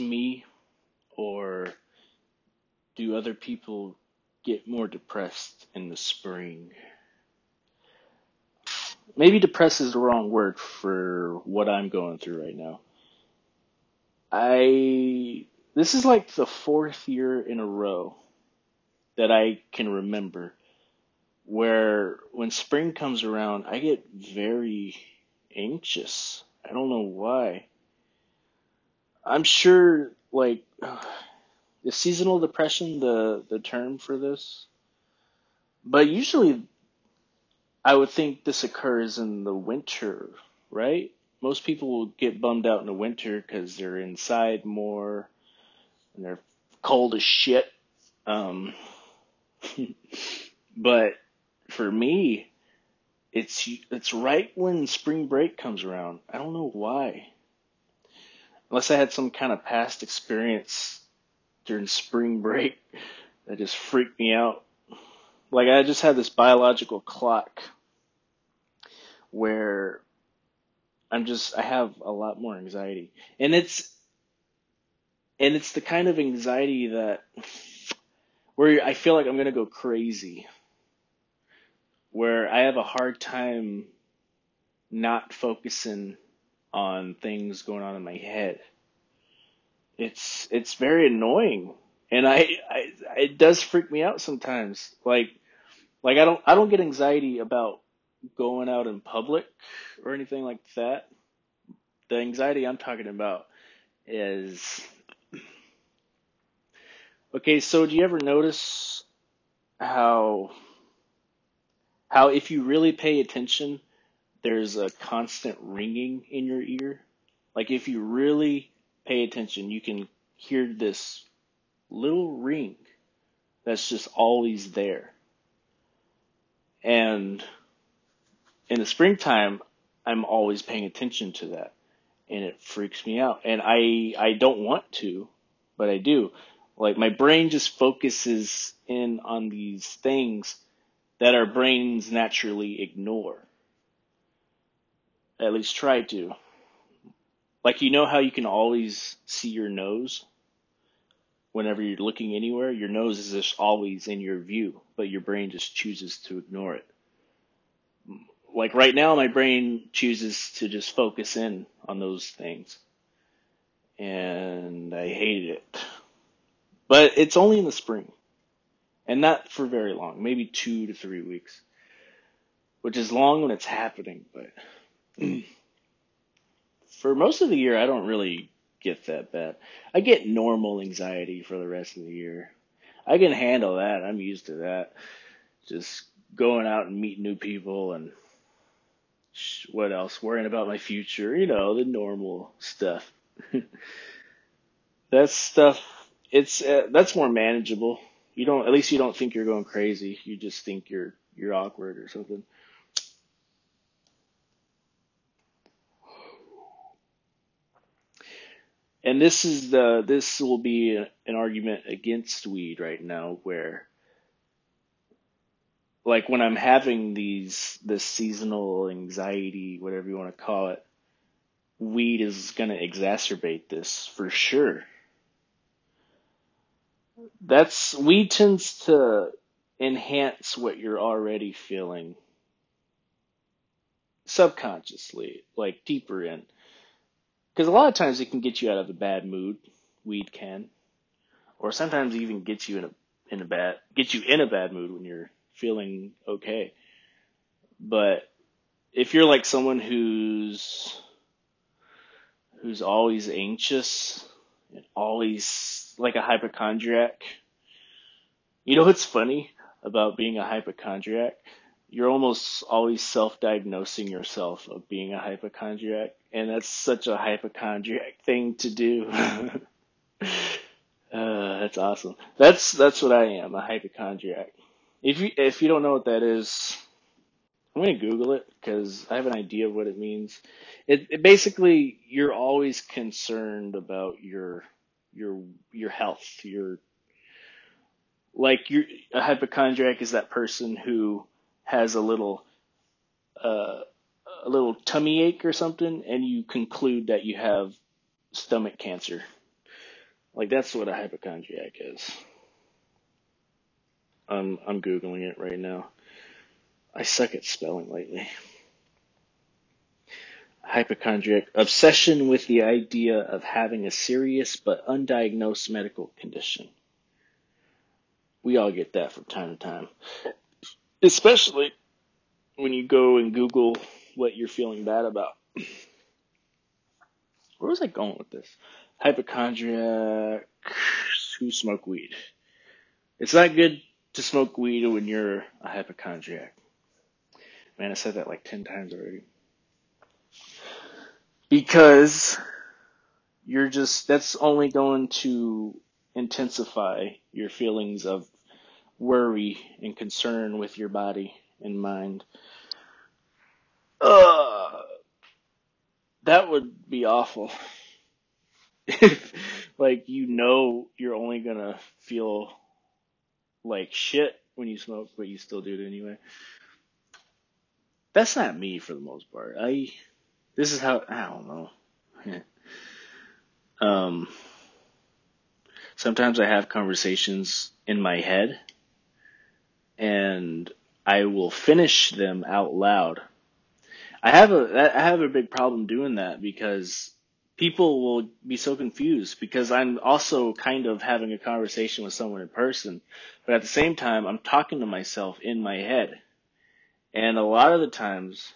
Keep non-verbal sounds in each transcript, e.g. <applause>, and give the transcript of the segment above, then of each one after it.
me, or do other people get more depressed in the spring? Maybe depressed is the wrong word for what I'm going through right now. I this is like the fourth year in a row that I can remember where when spring comes around, I get very anxious. I don't know why. I'm sure, like, is seasonal depression the, the term for this? But usually, I would think this occurs in the winter, right? Most people will get bummed out in the winter because they're inside more and they're cold as shit. Um, <laughs> but for me, it's it's right when spring break comes around. I don't know why. Unless I had some kind of past experience during spring <laughs> break that just freaked me out. Like I just had this biological clock where I'm just I have a lot more anxiety. And it's and it's the kind of anxiety that where I feel like I'm going to go crazy where I have a hard time not focusing on things going on in my head. It's it's very annoying, and I, I it does freak me out sometimes. Like like I don't I don't get anxiety about going out in public or anything like that. The anxiety I'm talking about is okay. So do you ever notice how how if you really pay attention, there's a constant ringing in your ear. Like if you really pay attention, you can hear this little ring that's just always there. And in the springtime, I'm always paying attention to that and it freaks me out. And I, I don't want to, but I do. Like my brain just focuses in on these things that our brains naturally ignore. At least try to. Like, you know how you can always see your nose? Whenever you're looking anywhere, your nose is just always in your view, but your brain just chooses to ignore it. Like right now, my brain chooses to just focus in on those things. And I hated it. But it's only in the spring and not for very long, maybe two to three weeks, which is long when it's happening. But for most of the year, I don't really get that bad. I get normal anxiety for the rest of the year. I can handle that. I'm used to that. Just going out and meeting new people and what else? Worrying about my future, you know, the normal stuff. <laughs> that stuff, it's uh, that's more manageable you don't at least you don't think you're going crazy. You just think you're you're awkward or something. And this is the this will be an argument against weed right now where like when I'm having these this seasonal anxiety, whatever you want to call it, weed is going to exacerbate this for sure that's weed tends to enhance what you're already feeling subconsciously, like deeper in. Because a lot of times it can get you out of a bad mood. Weed can, or sometimes even get you in a in a bad get you in a bad mood when you're feeling okay. But if you're like someone who's who's always anxious and always like a hypochondriac. You know what's funny about being a hypochondriac? You're almost always self-diagnosing yourself of being a hypochondriac, and that's such a hypochondriac thing to do. <laughs> uh, that's awesome. That's that's what I am, a hypochondriac. If you if you don't know what that is, I'm gonna Google it because I have an idea of what it means. It, it basically you're always concerned about your your your health, your like you a hypochondriac is that person who has a little uh, a little tummy ache or something, and you conclude that you have stomach cancer. Like that's what a hypochondriac is. I'm I'm googling it right now. I suck at spelling lately. Hypochondriac obsession with the idea of having a serious but undiagnosed medical condition. We all get that from time to time. Especially when you go and Google what you're feeling bad about. Where was I going with this? Hypochondriac who smoke weed. It's not good to smoke weed when you're a hypochondriac. Man, I said that like 10 times already. Because you're just, that's only going to intensify your feelings of worry and concern with your body and mind. Uh, that would be awful. if, like, you know, you're only gonna feel like shit when you smoke, but you still do it anyway. That's not me for the most part. I, this is how, I don't know. <laughs> um, sometimes I have conversations in my head and I will finish them out loud. I have a I have a big problem doing that because people will be so confused because I'm also kind of having a conversation with someone in person, but at the same time I'm talking to myself in my head. And a lot of the times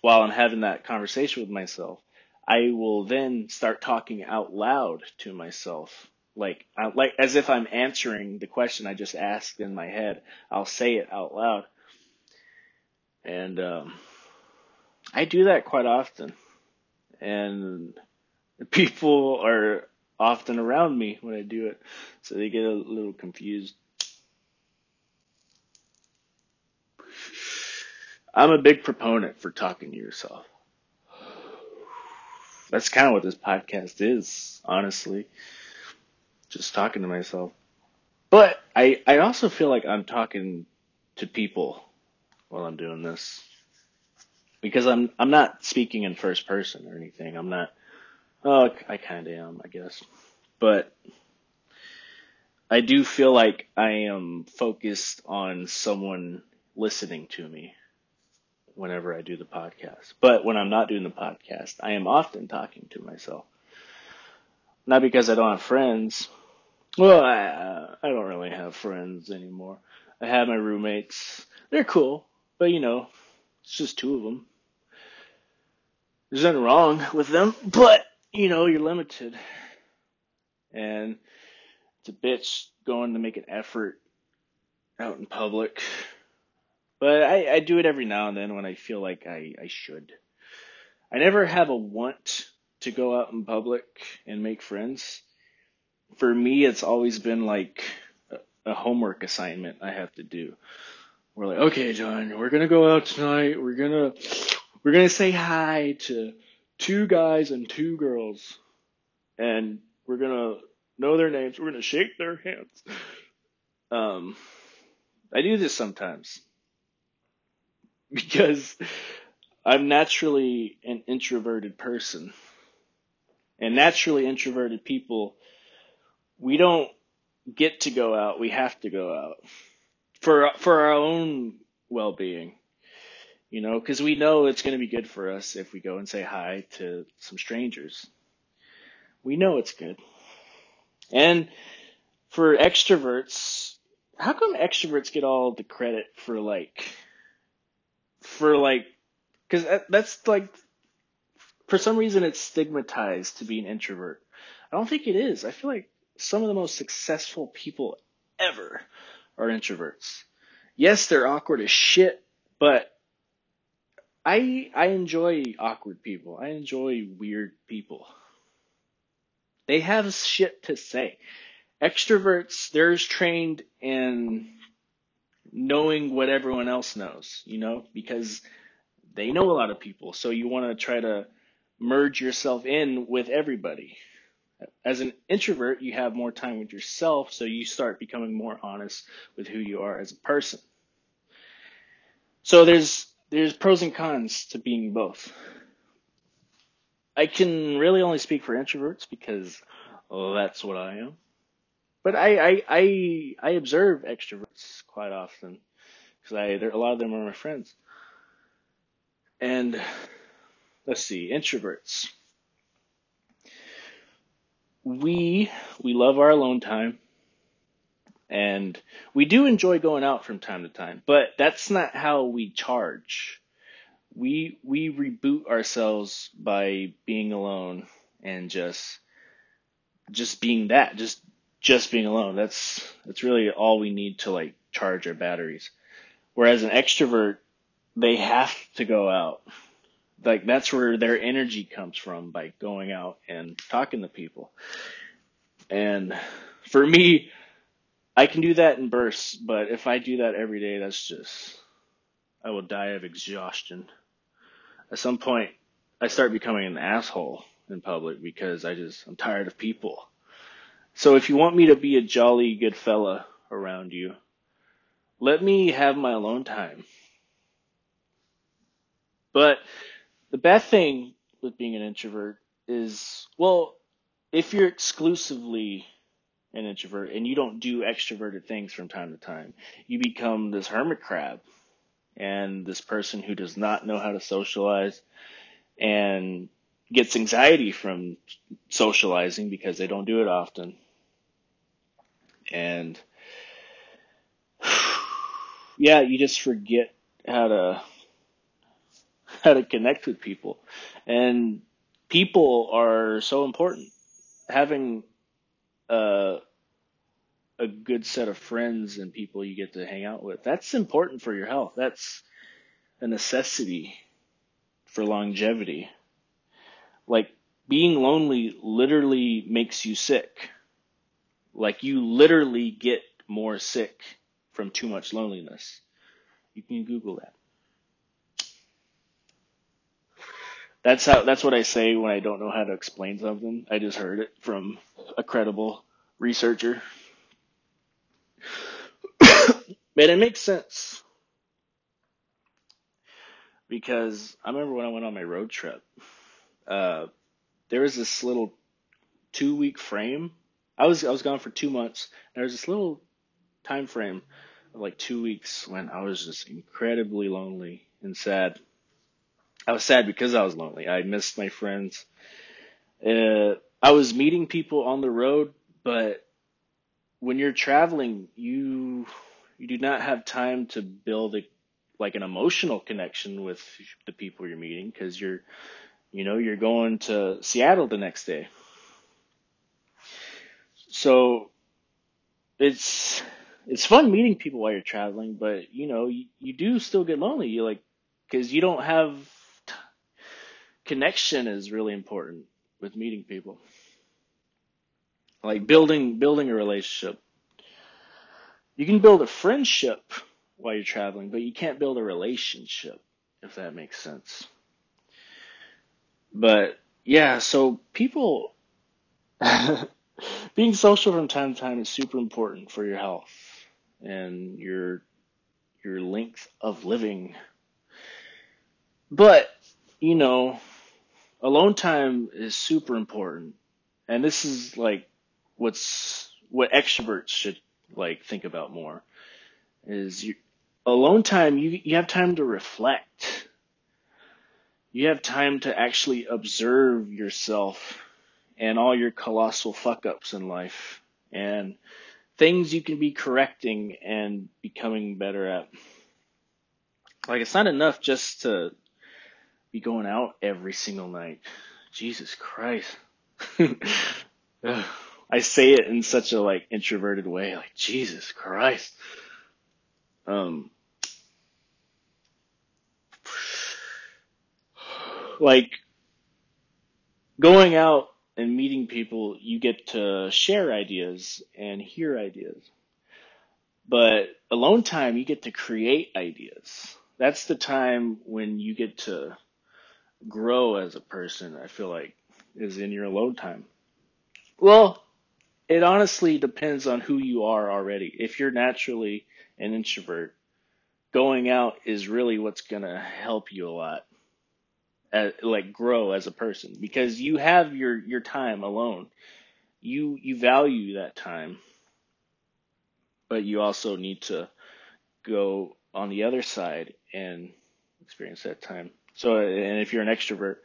while I'm having that conversation with myself, I will then start talking out loud to myself like I, like as if I'm answering the question I just asked in my head. I'll say it out loud, and um, I do that quite often, and <laughs> people are often around me when I do it, so they get a little confused. I'm a big proponent for talking to yourself. That's kind of what this podcast is, honestly just talking to myself. But I, I also feel like I'm talking to people while I'm doing this. Because I'm, I'm not speaking in first person or anything. I'm not, oh, I kinda am, I guess. But I do feel like I am focused on someone listening to me whenever I do the podcast. But when I'm not doing the podcast, I am often talking to myself. Not because I don't have friends, well, I, I don't really have friends anymore. I have my roommates. They're cool, but you know, it's just two of them. There's nothing wrong with them, but you know, you're limited. And it's a bitch going to make an effort out in public. But I, I do it every now and then when I feel like I, I should. I never have a want to go out in public and make friends for me, it's always been like a homework assignment I have to do. We're like, okay, John, we're gonna go out tonight. We're gonna we're gonna say hi to two guys and two girls, and we're gonna know their names. We're gonna shake their hands. Um, I do this sometimes <laughs> because I'm naturally an introverted person, and naturally introverted people we don't get to go out. We have to go out for for our own well being. You know, because we know it's going to be good for us if we go and say hi to some strangers. We know it's good. And for extroverts, how come extroverts get all the credit for like, for like, because that's like, for some reason it's stigmatized to be an introvert. I don't think it is. I feel like some of the most successful people ever are introverts. Yes, they're awkward as shit, but I I enjoy awkward people. I enjoy weird people. They have shit to say. Extroverts, they're trained in knowing what everyone else knows, you know, because they know a lot of people. So you want to try to merge yourself in with everybody as an introvert, you have more time with yourself, so you start becoming more honest with who you are as a person. So there's there's pros and cons to being both. I can really only speak for introverts because well, that's what I am. But I, I, I, I observe extroverts quite often because a lot of them are my friends. And let's see, introverts. We, we love our alone time and we do enjoy going out from time to time, but that's not how we charge. We, we reboot ourselves by being alone and just, just being that, just, just being alone. That's, that's really all we need to like charge our batteries. Whereas an extrovert, they have to go out. Like that's where their energy comes from by going out and talking to people. And for me, I can do that in bursts, but if I do that every day, that's just, I will die of exhaustion. At some point, I start becoming an asshole in public because I just, I'm tired of people. So if you want me to be a jolly good fella around you, let me have my alone time. But the bad thing with being an introvert is, well, if you're exclusively an introvert and you don't do extroverted things from time to time. You become this hermit crab and this person who does not know how to socialize and gets anxiety from socializing because they don't do it often. And <sighs> yeah, you just forget how to <laughs> how to connect with people. And people are so important. Having a a good set of friends and people you get to hang out with. That's important for your health. That's a necessity for longevity. Like being lonely literally makes you sick. Like you literally get more sick from too much loneliness. You can Google that. That's how that's what I say when I don't know how to explain something. I just heard it from a credible researcher. <coughs> but it makes sense. Because I remember when I went on my road trip, uh, there was this little two week frame. I was I was gone for two months. And There was this little time frame of like two weeks when I was just incredibly lonely and sad. I was sad because I was lonely. I missed my friends. Uh, I was meeting people on the road, but when you're traveling, you you do not have time to build a like an emotional connection with the people you're meeting because you're you know you're going to Seattle the next day. So it's it's fun meeting people while you're traveling, but you know you, you do still get lonely. You like because you don't have connection is really important with meeting people. Like building building a relationship. You can build a friendship while you're traveling, but you can't build a relationship if that makes sense. But yeah, so people <laughs> being social from time to time is super important for your health and your your length of living. But, you know, alone time is super important. And this is like what's what extroverts should like think about more is you alone time you you have time to reflect. You have time to actually observe yourself and all your colossal fuck ups in life and things you can be correcting and becoming better at. Like it's not enough just to be going out every single night. Jesus Christ. <laughs> I say it in such a like introverted way, like Jesus Christ. Um, like going out and meeting people, you get to share ideas and hear ideas. But alone time, you get to create ideas. That's the time when you get to grow as a person, I feel like, is in your alone time. Well, it honestly depends on who you are already. If you're naturally an introvert, going out is really what's going to help you a lot. As, like grow as a person because you have your your time alone. you you value that time, but you also need to go on the other side and experience that time. So, and if you're an extrovert,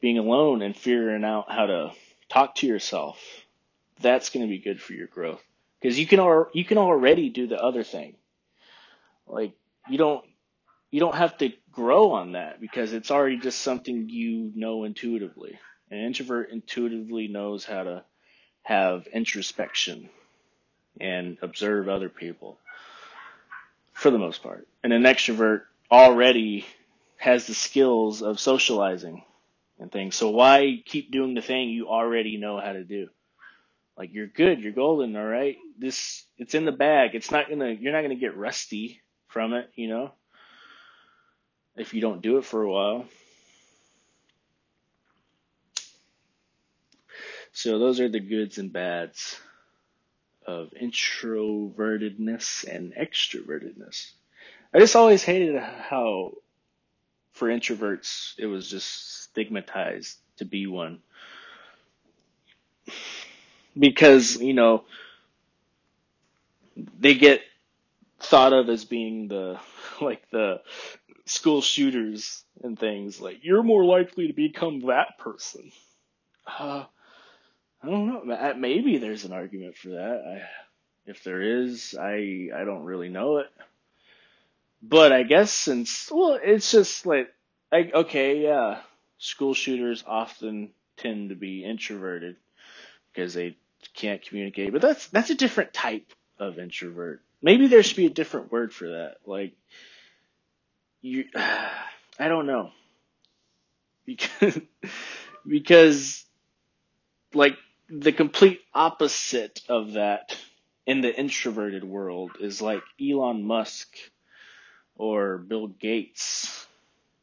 being alone and figuring out how to talk to yourself, that's going to be good for your growth because you can al- you can already do the other thing. Like you don't you don't have to grow on that because it's already just something you know intuitively. An introvert intuitively knows how to have introspection and observe other people for the most part. And an extrovert already has the skills of socializing and things. So why keep doing the thing you already know how to do? Like you're good, you're golden, all right? This it's in the bag. It's not to you're not to get rusty from it, you know? If you don't do it for a while. So those are the goods and bads of introvertedness and extrovertedness. I just always hated how for introverts it was just stigmatized to be one. Because, you know, they get thought of as being the <laughs> like the school shooters and things like you're more likely to become that person. Uh, I don't know. Maybe there's an argument for that. I, if there is, I I don't really know it. But I guess since well, it's just like I okay, yeah. School shooters often tend to be introverted because they can't communicate. But that's that's a different type of introvert. Maybe there should be a different word for that. Like you <sighs> I don't know. Because <laughs> because like the complete opposite of that in the introverted world is like Elon Musk or Bill Gates.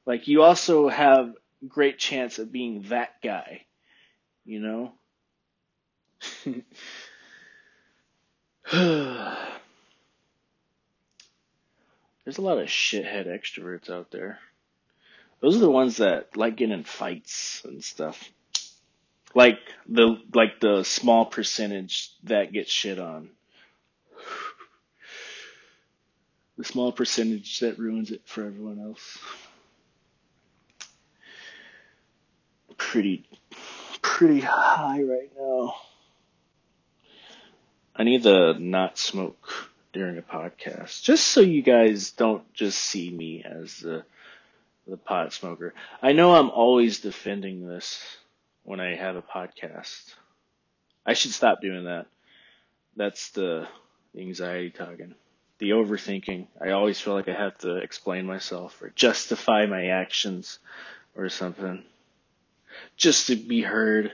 Like you also have great chance of being that guy, you know? <sighs> There's a lot of shithead extroverts out there. Those are the ones that like getting in fights and stuff like the like the small percentage that gets shit on. The small percentage that ruins it for everyone else. Pretty pretty high right now. I need to not smoke during a podcast, just so you guys don't just see me as the the pot smoker. I know I'm always defending this when I have a podcast. I should stop doing that. That's the anxiety talking. The overthinking. I always feel like I have to explain myself or justify my actions or something. Just to be heard.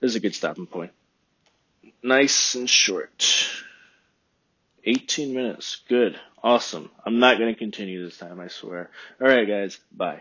This is a good stopping point. Nice and short. 18 minutes. Good. Awesome. I'm not going to continue this time, I swear. Alright, guys. Bye.